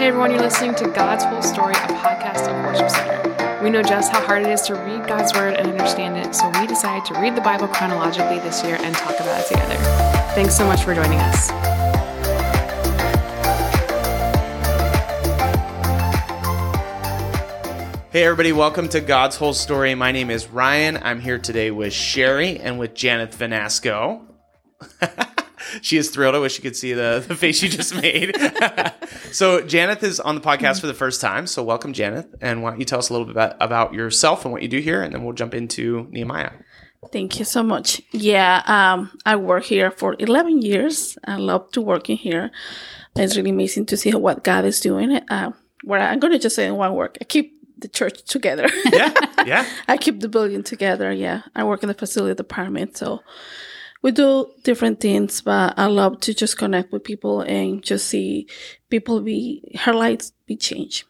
Hey everyone, you're listening to God's Whole Story, a podcast of Worship Center. We know just how hard it is to read God's Word and understand it, so we decided to read the Bible chronologically this year and talk about it together. Thanks so much for joining us. Hey, everybody, welcome to God's Whole Story. My name is Ryan. I'm here today with Sherry and with Janet Vanasco. she is thrilled. I wish you could see the, the face she just made. so, Janeth is on the podcast for the first time. So, welcome, Janeth. And why don't you tell us a little bit about, about yourself and what you do here, and then we'll jump into Nehemiah. Thank you so much. Yeah, um, I work here for 11 years. I love to work in here. It's really amazing to see what God is doing. Uh, where I'm going to just say in one word, I keep the church together. Yeah, yeah. I keep the building together. Yeah, I work in the facility department, so we do different things. But I love to just connect with people and just see people be her lives be changed.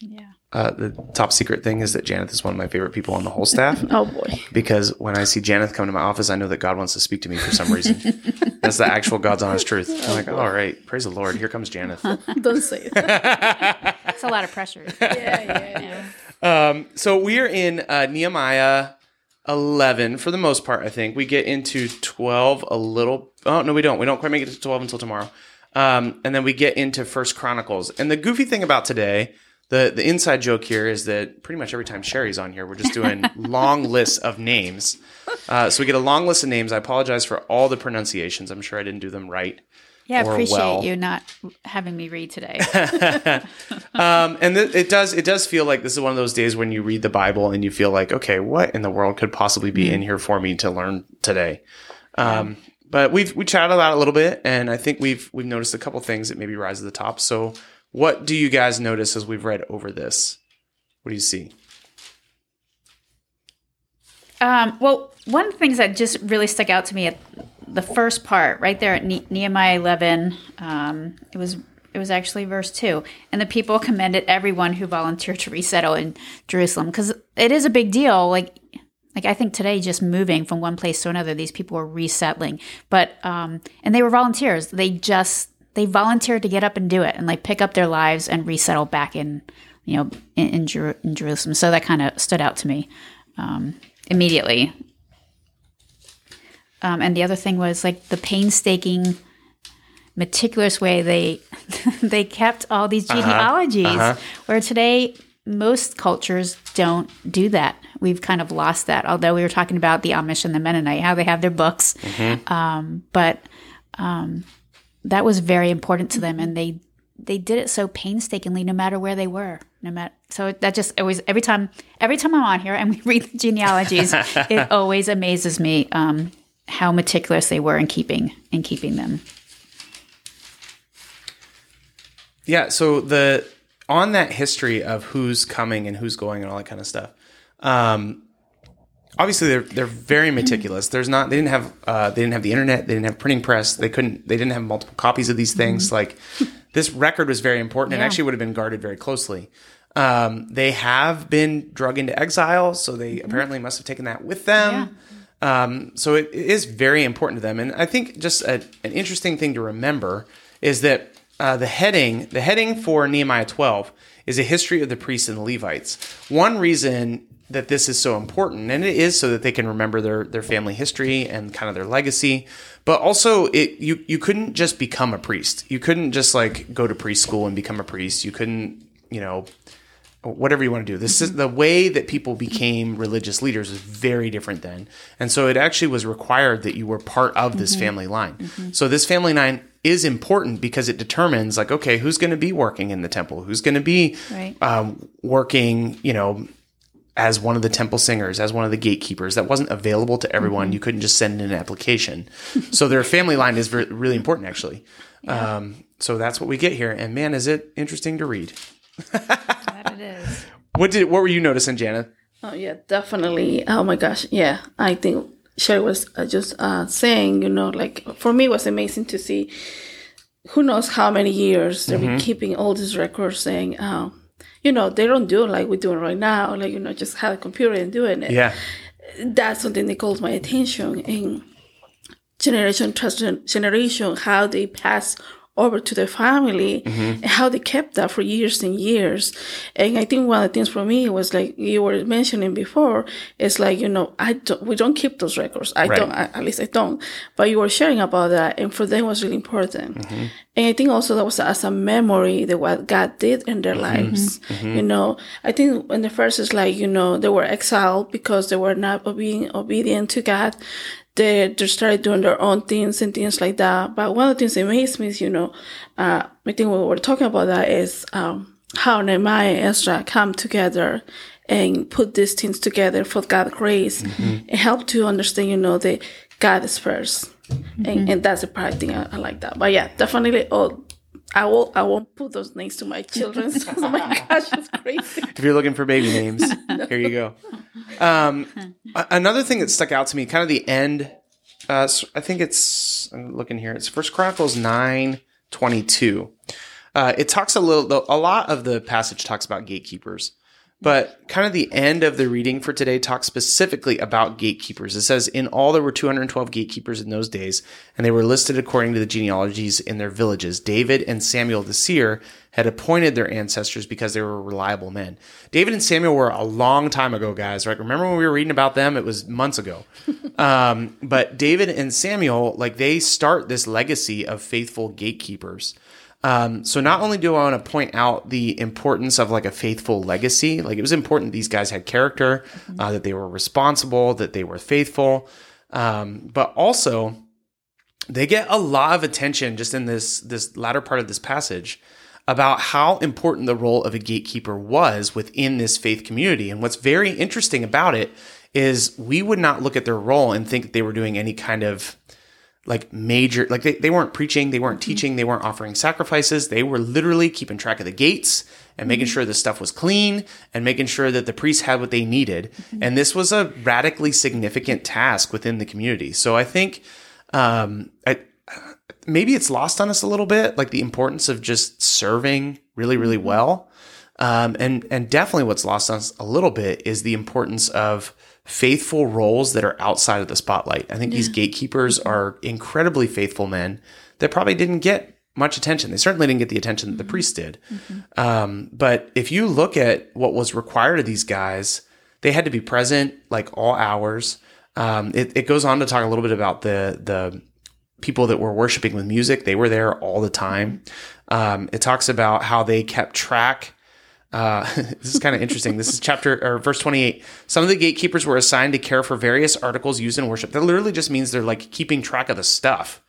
Yeah. Uh, the top secret thing is that Janet is one of my favorite people on the whole staff. Oh boy! because when I see Janet come to my office, I know that God wants to speak to me for some reason. That's the actual God's honest truth. I'm like, all right, praise the Lord. Here comes Janet. Don't say it. It's a lot of pressure. yeah, yeah, yeah. Um, so we are in uh, Nehemiah 11 for the most part. I think we get into 12 a little. Oh no, we don't. We don't quite make it to 12 until tomorrow. Um, and then we get into First Chronicles. And the goofy thing about today, the the inside joke here is that pretty much every time Sherry's on here, we're just doing long lists of names. Uh, so we get a long list of names. I apologize for all the pronunciations. I'm sure I didn't do them right. Yeah, I appreciate well. you not having me read today. Um, and th- it does it does feel like this is one of those days when you read the Bible and you feel like, okay, what in the world could possibly be in here for me to learn today? Um, but we've we chatted about a little bit, and I think we've we've noticed a couple things that maybe rise to the top. So, what do you guys notice as we've read over this? What do you see? Um, well, one of the things that just really stuck out to me at the first part, right there at ne- Nehemiah 11, um, it was it was actually verse two, and the people commended everyone who volunteered to resettle in Jerusalem because it is a big deal. Like like I think today, just moving from one place to another, these people were resettling, but um, and they were volunteers. They just they volunteered to get up and do it, and like pick up their lives and resettle back in you know in, in, Jer- in Jerusalem. So that kind of stood out to me um, immediately. Um, and the other thing was like the painstaking, meticulous way they they kept all these genealogies. Where today most cultures don't do that. We've kind of lost that. Although we were talking about the Amish and the Mennonite, how they have their books, um, but um, that was very important to them, and they they did it so painstakingly, no matter where they were. No matter so that just always every time every time I'm on here and we read the genealogies, it always amazes me um, how meticulous they were in keeping in keeping them. Yeah, so the on that history of who's coming and who's going and all that kind of stuff. Um, obviously, they're they're very meticulous. There's not they didn't have uh, they didn't have the internet. They didn't have printing press. They couldn't they didn't have multiple copies of these things. Like this record was very important and actually would have been guarded very closely. Um, they have been drug into exile, so they apparently must have taken that with them. Um, so it, it is very important to them, and I think just a, an interesting thing to remember is that uh, the heading the heading for Nehemiah 12 is a history of the priests and the Levites. One reason that this is so important, and it is so that they can remember their their family history and kind of their legacy, but also it you you couldn't just become a priest. You couldn't just like go to priest school and become a priest. You couldn't you know whatever you want to do. This is the way that people became religious leaders is very different then. And so it actually was required that you were part of this family line. So this family line is important because it determines like, okay, who's going to be working in the temple? Who's going to be Right. um, working, you know, as one of the temple singers, as one of the gatekeepers. That wasn't available to everyone. You couldn't just send in an application. so their family line is ver- really important, actually. Um, so that's what we get here. And man, is it interesting to read. That it is. What did what were you noticing, Janet? Oh yeah, definitely. Oh my gosh, yeah. I think Sherry was uh, just uh, saying, you know, like for me, it was amazing to see. Who knows how many years they've been keeping all these records, saying, oh, you know, they don't do it like we're doing right now, like you know, just have a computer and doing it. Yeah. That's something that calls my attention in generation trust generation, how they pass over to the family mm-hmm. and how they kept that for years and years. And I think one of the things for me was like you were mentioning before, it's like, you know, I don't, we don't keep those records. I Right. don't, I, at least I don't. But you were sharing about that. And for them it was really important. Mm-hmm. And I think also that was as a memory that what God did in their mm-hmm. lives. You know, I think in the first is like, you know, they were exiled because they were not being obedient to God. They, they started doing their own things and things like that. But one of the things that amazed me is, you know, uh, I think we were talking about that is, um, how Nehemiah and Ezra come together and put these things together for God's grace and help to understand, you know, that God is 1st And, and that's the part thing I, I like that. But yeah, definitely. Oh, I will. I won't put those names to my children. oh my gosh, it's crazy. If you're looking for baby names, here you go. Um, another thing that stuck out to me, kind of the end. Uh, I think it's. I'm looking here. It's First Chronicles nine twenty two. Uh, it talks a little. A lot of the passage talks about gatekeepers, but kind of the end of the reading for today talks specifically about gatekeepers. It says, "In all, there were 212 gatekeepers in those days, and they were listed according to the genealogies in their villages. David and Samuel the seer had appointed their ancestors because they were reliable men. David and Samuel were a long time ago, guys. Right? Remember when we were reading about them? It was months ago. um, but David and Samuel, like they start this legacy of faithful gatekeepers." Um, so not only do I want to point out the importance of like a faithful legacy, like it was important these guys had character, uh, that they were responsible, that they were faithful, um, but also they get a lot of attention just in this this latter part of this passage about how important the role of a gatekeeper was within this faith community. And what's very interesting about it is we would not look at their role and think that they were doing any kind of like major like they, they weren't preaching they weren't teaching they weren't offering sacrifices. They were literally keeping track of the gates and making sure the stuff was clean and making sure that the priests had what they needed. And this was a radically significant task within the community. So i think um I, maybe it's lost on us a little bit like the importance of just serving really really well. Um, and and definitely what's lost on us a little bit is the importance of faithful roles that are outside of the spotlight. I think these gatekeepers are incredibly faithful men that probably didn't get much attention. They certainly didn't get the attention that the priests did. Um, but if you look at what was required of these guys, they had to be present like all hours. Um, it, it goes on to talk a little bit about the the people that were worshiping with music. They were there all the time. Um, it talks about how they kept track uh, this is kind of interesting. This is chapter or verse 28. Some of the gatekeepers were assigned to care for various articles used in worship. That literally just means they're like keeping track of the stuff.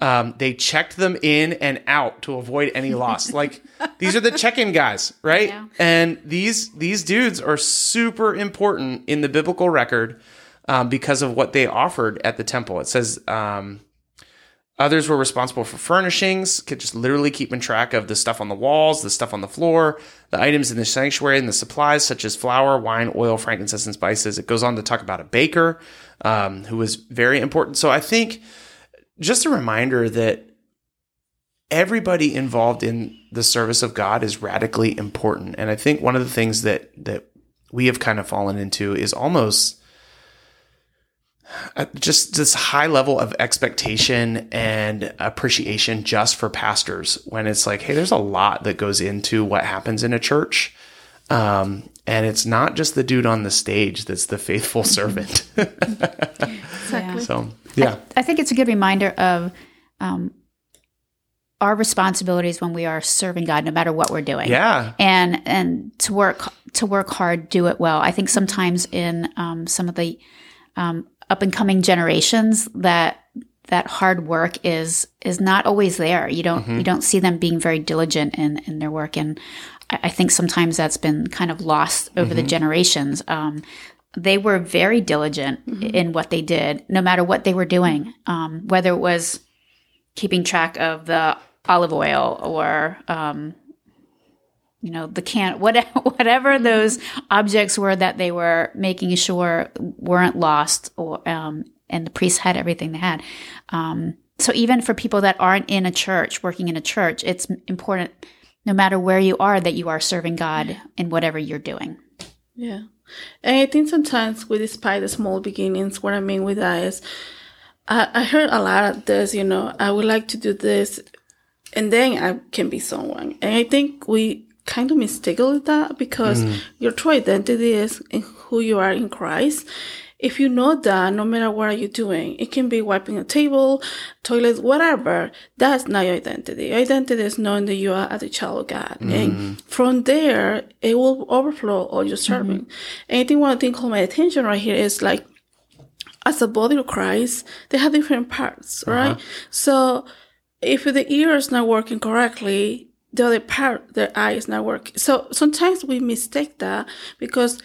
Um, they checked them in and out to avoid any loss. like these are the check-in guys, right? Yeah. And these these dudes are super important in the biblical record um, because of what they offered at the temple. It says um, Others were responsible for furnishings, could just literally keeping track of the stuff on the walls, the stuff on the floor, the items in the sanctuary, and the supplies such as flour, wine, oil, frankincense, and spices. It goes on to talk about a baker um, who was very important. So I think just a reminder that everybody involved in the service of God is radically important. And I think one of the things that that we have kind of fallen into is almost just this high level of expectation and appreciation just for pastors when it's like, hey, there's a lot that goes into what happens in a church. Um, and it's not just the dude on the stage that's the faithful servant. Exactly. so, yeah. I think it's a good reminder of um, our responsibilities when we are serving God, no matter what we're doing. Yeah. and and to work to work hard, do it well. I think sometimes in um, some of the um, up and coming generations that that hard work is is not always there. You don't you don't see them being very diligent in in their work, and I, I think sometimes that's been kind of lost over the generations. Um, they were very diligent in what they did, no matter what they were doing, um, whether it was keeping track of the olive oil or um, you know the can whatever whatever those objects were that they were making sure weren't lost or um, and the priests had everything they had um, so even for people that aren't in a church working in a church it's important no matter where you are that you are serving god in whatever you're doing Yeah. And I think sometimes we despise the small beginnings. What I mean with that is, I, I heard a lot of this, you know, I would like to do this. and then I can be someone. And I think we kind of mistaken that because mm. your true identity is in who you are in Christ. If you know that, no matter what are you doing, it can be wiping a table, toilet, whatever. That's not your identity. Your identity is knowing that you are as a child of God, mm. and from there it will overflow all your serving. Mm-hmm. And I think one thing caught my attention right here is like, as a body of Christ, they have different parts, right? Uh-huh. So if the ear is not working correctly, the other part, the eye is not working. So sometimes we mistake that because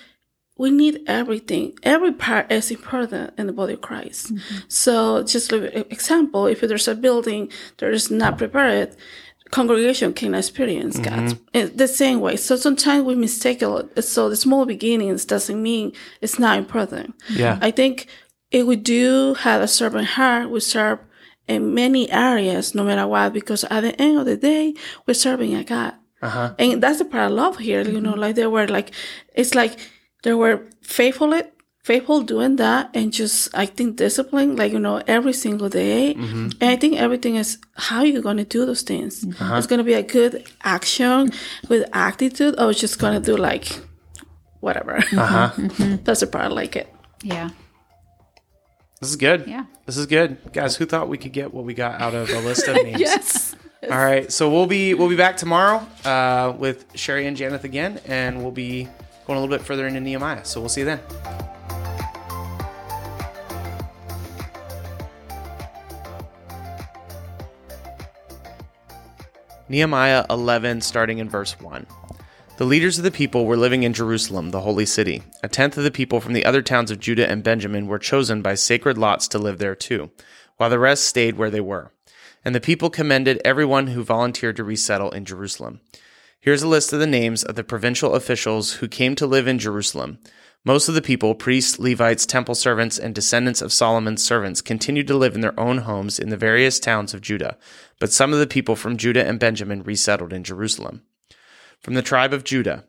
we need everything. Every part is important in the body of Christ. Mm-hmm. So just an example, if there's a building that is not prepared, congregation can experience mm-hmm. God in the same way. So sometimes we mistake it. So the small beginnings doesn't mean it's not important. Yeah. I think if we do have a servant heart, we serve in many areas, no matter what, because at the end of the day, we're serving a God. Uh-huh. And that's the part I love here, you know, like they were like, it's like they were faithful, it, faithful doing that and just, I think discipline, like, you know, every single day. Mm-hmm. And I think everything is how you're going to do those things. Uh-huh. It's going to be a good action with attitude or it's just going to do like whatever. Uh-huh. Mm-hmm. that's the part I like it. Yeah. This is good. Yeah. This is good. Guys, who thought we could get what we got out of a list of names? yes. All right. So we'll be we'll be back tomorrow uh, with Sherry and Janeth again, and we'll be going a little bit further into Nehemiah. So we'll see you then. Nehemiah 11, starting in verse 1. The leaders of the people were living in Jerusalem, the holy city. A tenth of the people from the other towns of Judah and Benjamin were chosen by sacred lots to live there too, while the rest stayed where they were. And the people commended everyone who volunteered to resettle in Jerusalem. Here's a list of the names of the provincial officials who came to live in Jerusalem. Most of the people, priests, Levites, temple servants, and descendants of Solomon's servants, continued to live in their own homes in the various towns of Judah, but some of the people from Judah and Benjamin resettled in Jerusalem. From the tribe of Judah,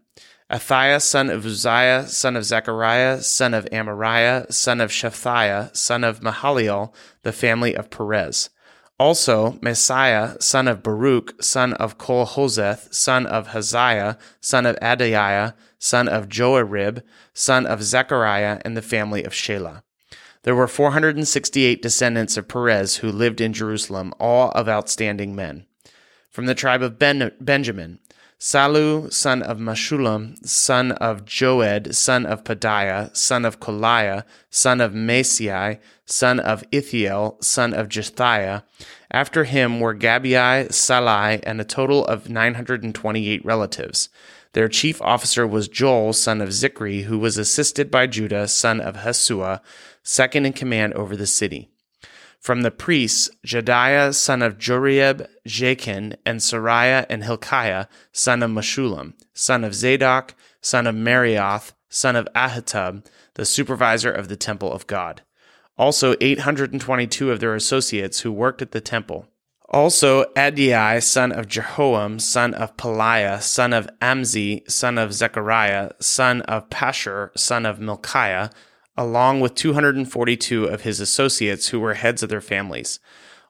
Athaiah, son of Uzziah, son of Zechariah, son of Amariah, son of Shephatiah, son of Mahaliel, the family of Perez. Also, Maaseiah, son of Baruch, son of Colhozeth, son of Haziah, son of Adaiah, son of Joarib, son of Zechariah, and the family of Shelah. There were 468 descendants of Perez who lived in Jerusalem, all of outstanding men. From the tribe of ben- Benjamin, Sallu, son of Meshullam, son of Joed, son of Pedaiah, son of Kolaiah, son of Maasei, son of Ithiel, son of Jethiah. After him were Gabbai, Sallai, and a total of 928 relatives. Their chief officer was Joel, son of Zichri, who was assisted by Judah, son of Hesua, second in command over the city. From the priests, Jedaiah son of Joriab, Jachin, and Seraiah and Hilkiah son of Meshullam, son of Zadok, son of Meraioth, son of Ahitub, the supervisor of the temple of God. Also 822 of their associates who worked at the temple. Also Adai, son of Jehoam, son of Pelaiah, son of Amzi, son of Zechariah, son of Pashur, son of Milchiah, along with 242 of his associates who were heads of their families.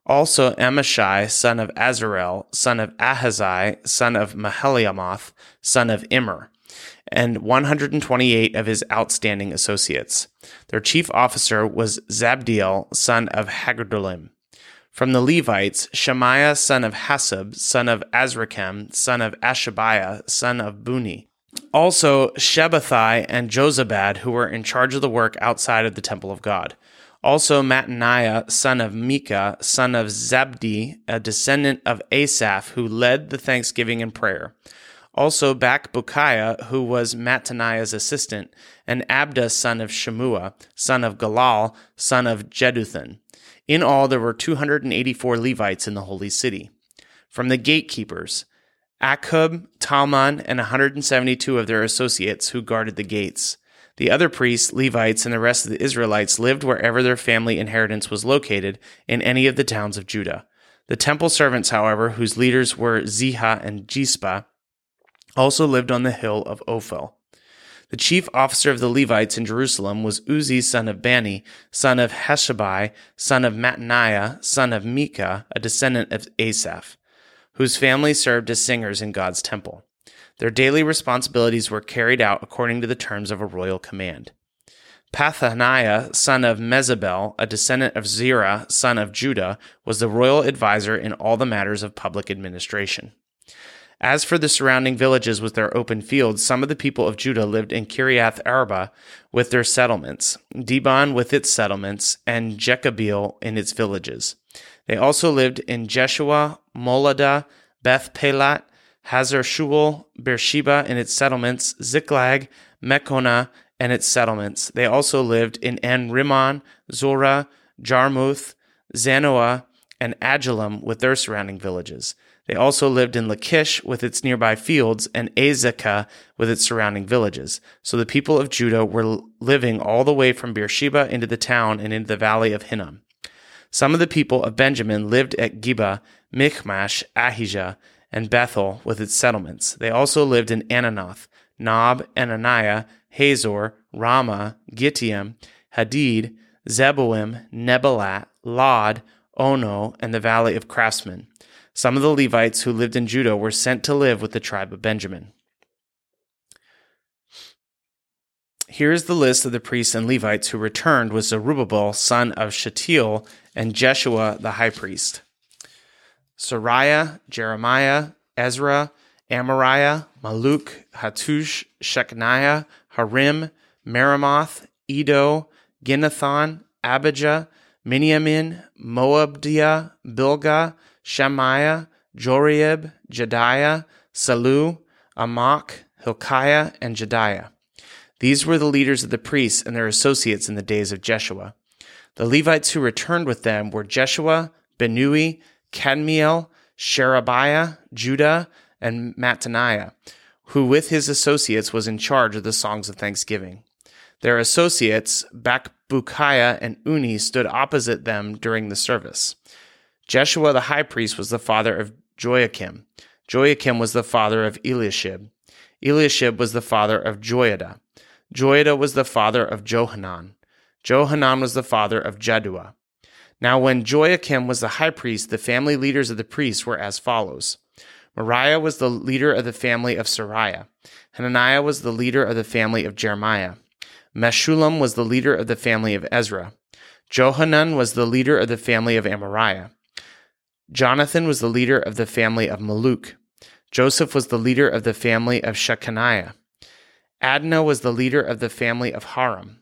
Also Amashai, son of Azarel, son of Ahazai, son of Mahaliamoth, son of Immer, and 128 of his outstanding associates. Their chief officer was Zabdiel, son of Haggedolim. From the Levites, Shemaiah, son of Hasab, son of Azrikam, son of Hashabiah, son of Bunni, also, Shabbethai and Jozabad, who were in charge of the work outside of the temple of God. Also, Mattaniah, son of Micah, son of Zabdi, a descendant of Asaph, who led the thanksgiving and prayer. Also, Bakbukiah, who was Mattaniah's assistant, and Abda, son of Shammua, son of Galal, son of Jeduthun. In all, there were 284 Levites in the holy city. From the gatekeepers, Akkub, Talmon, and 172 of their associates who guarded the gates. The other priests, Levites, and the rest of the Israelites lived wherever their family inheritance was located in any of the towns of Judah. The temple servants, however, whose leaders were Ziha and Jispa, also lived on the hill of Ophel. The chief officer of the Levites in Jerusalem was Uzzi son of Bani, son of Hashabai, son of Mattaniah, son of Micah, a descendant of Asaph whose families served as singers in God's temple. Their daily responsibilities were carried out according to the terms of a royal command. Pathaniah, son of Mezabel, a descendant of Zerah, son of Judah, was the royal adviser in all the matters of public administration. As for the surrounding villages with their open fields, some of the people of Judah lived in Kiriath Arba with their settlements, Dibon with its settlements, and Jekabeel in its villages. They also lived in Jeshua, Moladah, Beth Pelet, Hazar Shual, Beersheba and its settlements, Ziklag, Mekonah and its settlements. They also lived in En Rimmon, Zorah, Jarmuth, Zanoah, and Adullam with their surrounding villages. They also lived in Lachish with its nearby fields and Azekah with its surrounding villages. So the people of Judah were living all the way from Beersheba into the town and into the valley of Hinnom. Some of the people of Benjamin lived at Geba, Michmash, Ahijah, and Bethel with its settlements. They also lived in Anathoth, Nob, Ananiah, Hazor, Ramah, Gittaim, Hadid, Zeboim, Neballat, Lod, Ono, and the valley of craftsmen. Some of the Levites who lived in Judah were sent to live with the tribe of Benjamin. Here is the list of the priests and Levites who returned with Zerubbabel, son of Shealtiel, and Jeshua the high priest. Seraiah, Jeremiah, Ezra, Amariah, Malluch, Hattush, Shechaniah, Harim, Meremoth, Iddo, Ginnethon, Abijah, Miniamin, Moadiah, Bilgah, Shemaiah, Joriab, Jedaiah, Sallu, Amok, Hilkiah, and Jedaiah. These were the leaders of the priests and their associates in the days of Jeshua. The Levites who returned with them were Jeshua, Binnui, Kadmiel, Sherebiah, Judah, and Mattaniah, who with his associates was in charge of the songs of thanksgiving. Their associates, Bakbukiah and Unni, stood opposite them during the service. Jeshua the high priest was the father of Joiakim. Joiakim was the father of Eliashib. Eliashib was the father of Joiada. Joiada was the father of Johanan. Johanan was the father of Jaddua. Now, when Joiakim was the high priest, the family leaders of the priests were as follows Meraiah was the leader of the family of Seraiah. Hananiah was the leader of the family of Jeremiah. Meshullam was the leader of the family of Ezra. Johanan was the leader of the family of Amariah. Jonathan was the leader of the family of Malluch. Joseph was the leader of the family of Shechaniah. Adnah was the leader of the family of Haram.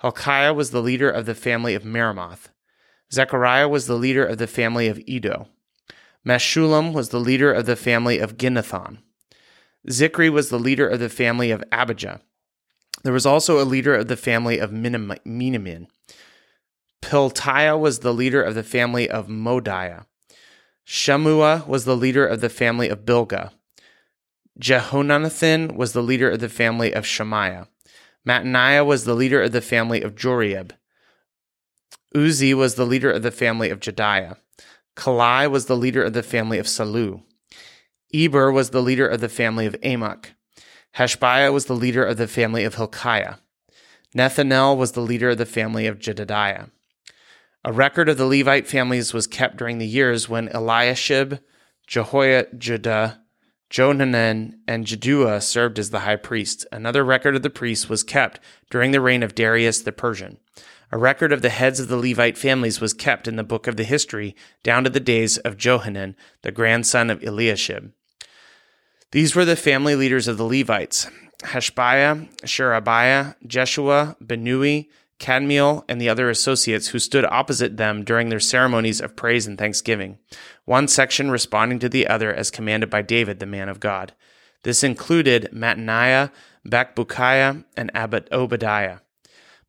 Hilkiah was the leader of the family of Meremoth. Zechariah was the leader of the family of Edo. Meshullam was the leader of the family of Ginnethon. Zicri was the leader of the family of Abijah. There was also a leader of the family of Miniamin. Piltiah was the leader of the family of Moadiah. Shammua was the leader of the family of Bilgah. Jehonathan was the leader of the family of Shemaiah. Mattaniah was the leader of the family of Joriab. Uzzi was the leader of the family of Jedaiah. Kallai was the leader of the family of Sallu. Eber was the leader of the family of Amok. Heshbiah was the leader of the family of Hilkiah. Nethanel was the leader of the family of Jedidiah. A record of the Levite families was kept during the years when Eliashib, Jehoiada, Johanan, and Jaddua served as the high priest. Another record of the priests was kept during the reign of Darius the Persian. A record of the heads of the Levite families was kept in the book of the history down to the days of Johanan, the grandson of Eliashib. These were the family leaders of the Levites Hashabiah, Sherebiah, Jeshua, Binnui, Kadmiel, and the other associates who stood opposite them during their ceremonies of praise and thanksgiving, one section responding to the other as commanded by David, the man of God. This included Mattaniah, Bakbukiah, and Abbot Obadiah.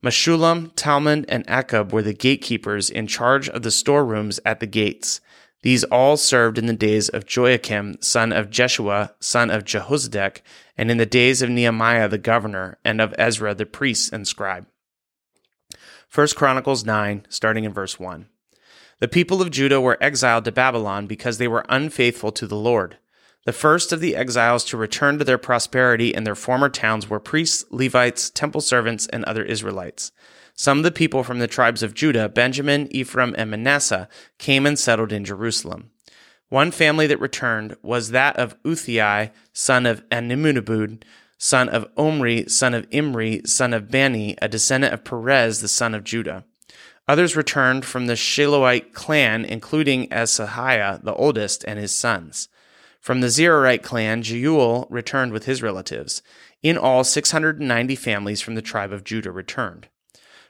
Meshullam, Talmon, and Akkub were the gatekeepers in charge of the storerooms at the gates. These all served in the days of Joiakim, son of Jeshua, son of Jehozadak, and in the days of Nehemiah the governor, and of Ezra the priest and scribe. 1 Chronicles 9, starting in verse 1. The people of Judah were exiled to Babylon because they were unfaithful to the Lord. The first of the exiles to return to their prosperity in their former towns were priests, Levites, temple servants, and other Israelites. Some of the people from the tribes of Judah, Benjamin, Ephraim, and Manasseh came and settled in Jerusalem. One family that returned was that of Uthai, son of Animunabud, son of Omri, son of Imri, son of Bani, a descendant of Perez, the son of Judah. Others returned from the Shilonite clan, including Asaiah, the oldest, and his sons. From the Zerahite clan, Jeuel returned with his relatives. In all, 690 families from the tribe of Judah returned.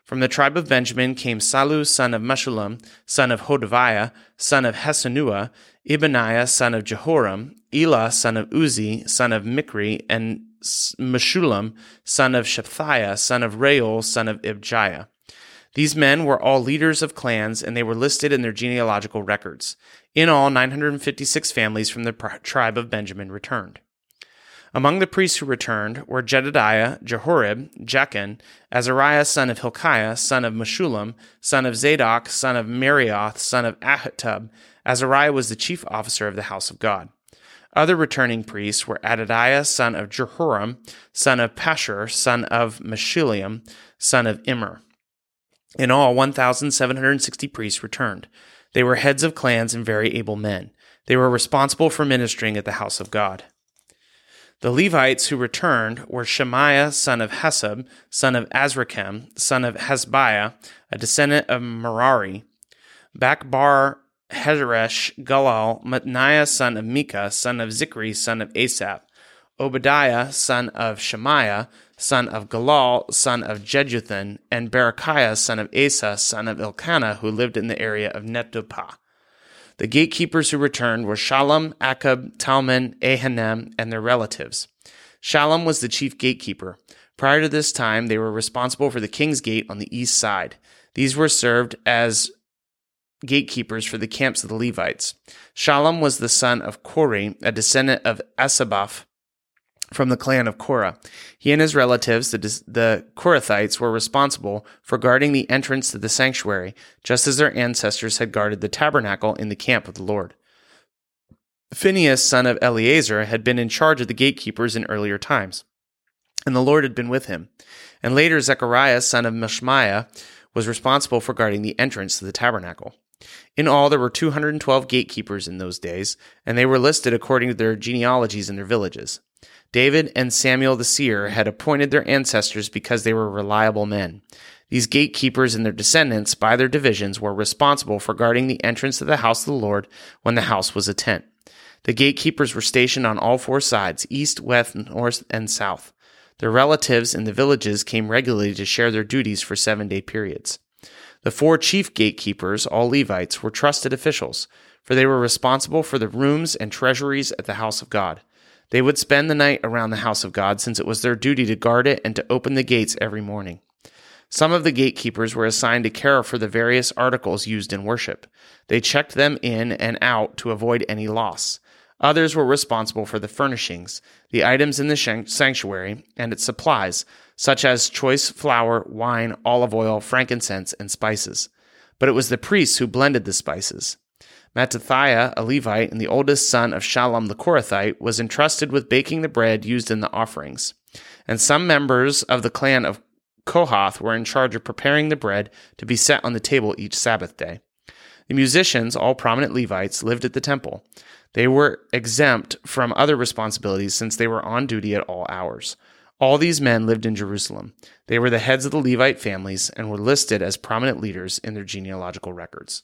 From the tribe of Benjamin came Sallu, son of Meshullam, son of Hodaviah, son of Hassenuah, Ibaniah, son of Jehoram, Elah, son of Uzzi, son of Micri, and Meshullam, son of Shephatiah, son of Reuel, son of Ibjiah. These men were all leaders of clans, and they were listed in their genealogical records. In all, 956 families from the tribe of Benjamin returned. Among the priests who returned were Jedediah, Jehorib, Jachin, Azariah son of Hilkiah, son of Meshullam, son of Zadok, son of Meraioth, son of Ahitub. Azariah was the chief officer of the house of God. Other returning priests were Adadiah, son of Jehoram, son of Pashur, son of Meshullam, son of Immer. In all, 1,760 priests returned. They were heads of clans and very able men. They were responsible for ministering at the house of God. The Levites who returned were Shemaiah, son of Hasab, son of Azrikam, son of Hashabiah, a descendant of Merari, Bakbar Hederesh, Galal, Mattaniah, son of Micah, son of Zicri, son of Asaph, Obadiah, son of Shemaiah, son of Galal, son of Jeduthun, and Berechiah, son of Asa, son of Elkanah, who lived in the area of Netophah. The gatekeepers who returned were Shallum, Akab, Talmon, Ahanem, and their relatives. Shallum was the chief gatekeeper. Prior to this time, they were responsible for the king's gate on the east side. These were served as gatekeepers for the camps of the Levites. Shallum was the son of Kore, a descendant of Asabaph, from the clan of Korah. He and his relatives, the, the Korathites, were responsible for guarding the entrance to the sanctuary, just as their ancestors had guarded the tabernacle in the camp of the Lord. Phinehas, son of Eleazar, had been in charge of the gatekeepers in earlier times, and the Lord had been with him. And later, Zechariah, son of Meshmiah, was responsible for guarding the entrance to the tabernacle. In all, there were 212 gatekeepers in those days, and they were listed according to their genealogies in their villages. David and Samuel the seer had appointed their ancestors because they were reliable men. These gatekeepers and their descendants, by their divisions, were responsible for guarding the entrance to the house of the Lord when the house was a tent. The gatekeepers were stationed on all four sides east, west, north, and south. Their relatives in the villages came regularly to share their duties for seven day periods. The four chief gatekeepers, all Levites, were trusted officials, for they were responsible for the rooms and treasuries at the house of God. They would spend the night around the house of God, since it was their duty to guard it and to open the gates every morning. Some of the gatekeepers were assigned to care for the various articles used in worship. They checked them in and out to avoid any loss. Others were responsible for the furnishings, the items in the sanctuary, and its supplies, such as choice flour, wine, olive oil, frankincense, and spices. But it was the priests who blended the spices. Mattithiah, a Levite and the oldest son of Shallum the Korathite, was entrusted with baking the bread used in the offerings. And some members of the clan of Kohath were in charge of preparing the bread to be set on the table each Sabbath day. The musicians, all prominent Levites, lived at the temple. They were exempt from other responsibilities since they were on duty at all hours. All these men lived in Jerusalem. They were the heads of the Levite families and were listed as prominent leaders in their genealogical records.